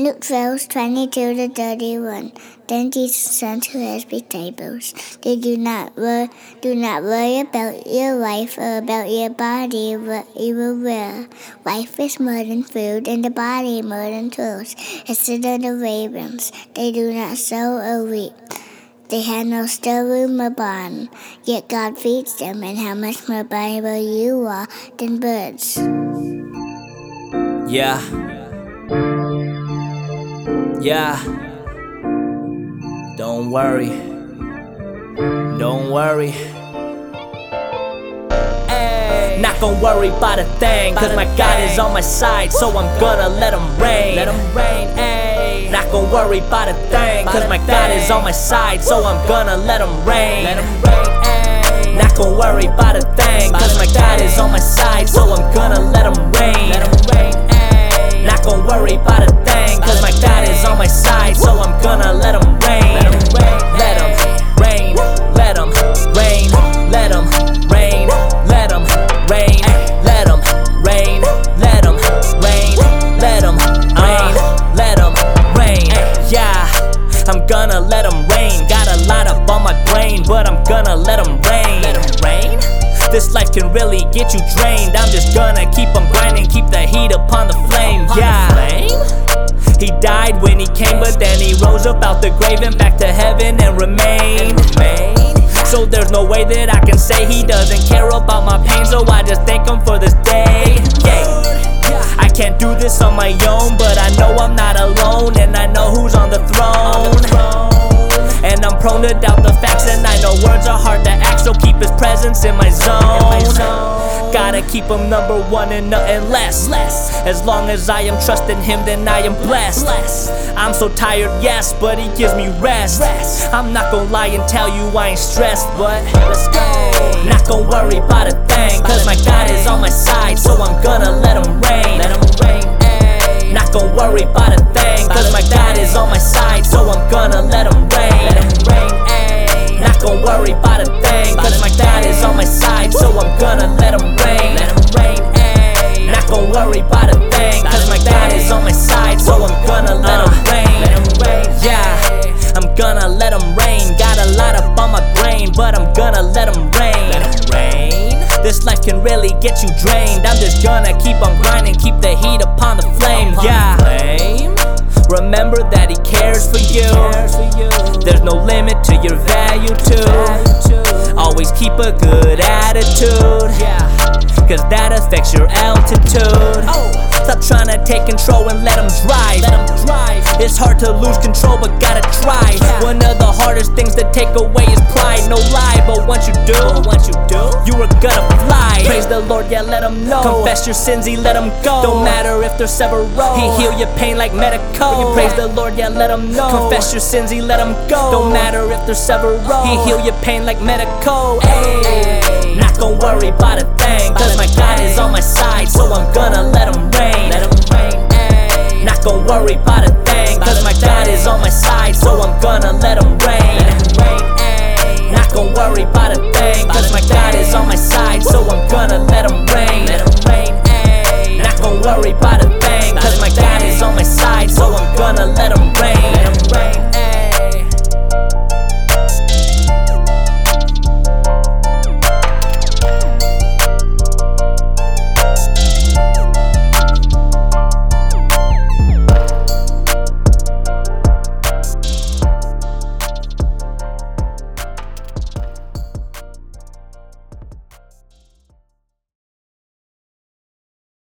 Luke 12, 22 to 31. Then Jesus said to his disciples, Did you not worry, do not worry about your life or about your body, what you will wear. Life is more than food, and the body more than clothes. Consider the ravens. They do not sow or reap. They have no storeroom or barn, yet God feeds them, and how much more valuable you are than birds. Yeah. Yeah. Don't worry. Don't worry. Not gonna worry about a thing, cause my God is on my side, so I'm gonna let him reign. Let him reign. Not gonna worry about a thing, cause my God is on my side, so I'm gonna let him reign. Let him reign. Not gonna worry about a thing, cause my God is on my side, so I'm gonna let him reign. Him reign. Got a lot up on my brain, but I'm gonna let him reign. Let him reign. This life can really get you drained. I'm just gonna keep on grinding, keep the heat upon the flame. Yeah. He died when he came, but then he rose up out the grave and back to heaven and remained. So there's no way that I can say he doesn't care about my pain, so I just thank him for this day. Yeah. I can't do this on my own, but I know I'm not alone, and I know who's on the throne. And I'm prone to doubt the facts, and I know words are hard to act, so keep his presence in my zone. Gotta keep him number one and nothing less. As long as I am trusting him, then I am blessed. I'm so tired, yes, but he gives me rest. I'm not gonna lie and tell you I ain't stressed, but let's go. Not gonna worry about a thing, cause my God is on my side, so I'm gonna let him reign. Let him reign. Not gonna worry about a thing, cause my God is on my side, so I'm gonna let him reign. Not gonna worry about a thing, cause my God is on my side, so I'm gonna let him reign. Not gonna worry about a thing, cause my God is on my side, so I'm gonna let him reign. Yeah, I'm gonna let him reign. Got a lot up on my brain, but I'm gonna let him reign. This life can really get you drained. I'm just gonna keep on grinding, keep the heat upon the flame. Yeah. Remember that he cares for you. There's no limit to your value, too. Always keep a good attitude. Cause that affects your altitude. Stop trying to take control and let him drive. It's hard to lose control, but gotta try. One of the hardest things to take away is pride. No lie, but once you do, once you do, you are gonna fly. Praise the Lord, yeah, let him know. Confess your sins, he let him go. Don't matter if they're several. He heal your pain like medical. You praise the Lord, yeah, let him know. Confess your sins, he let him go. Don't matter if they're several. He heal your pain like medical. Ayy. Not gonna worry about a thing, cause my God is on my side, so I'm gonna let him reign. Not gonna worry about a thing, cause my God is on my side, so I'm gonna let him reign. Not gonna worry about a thing, cause my God is on my side, so I'm gonna let him reign.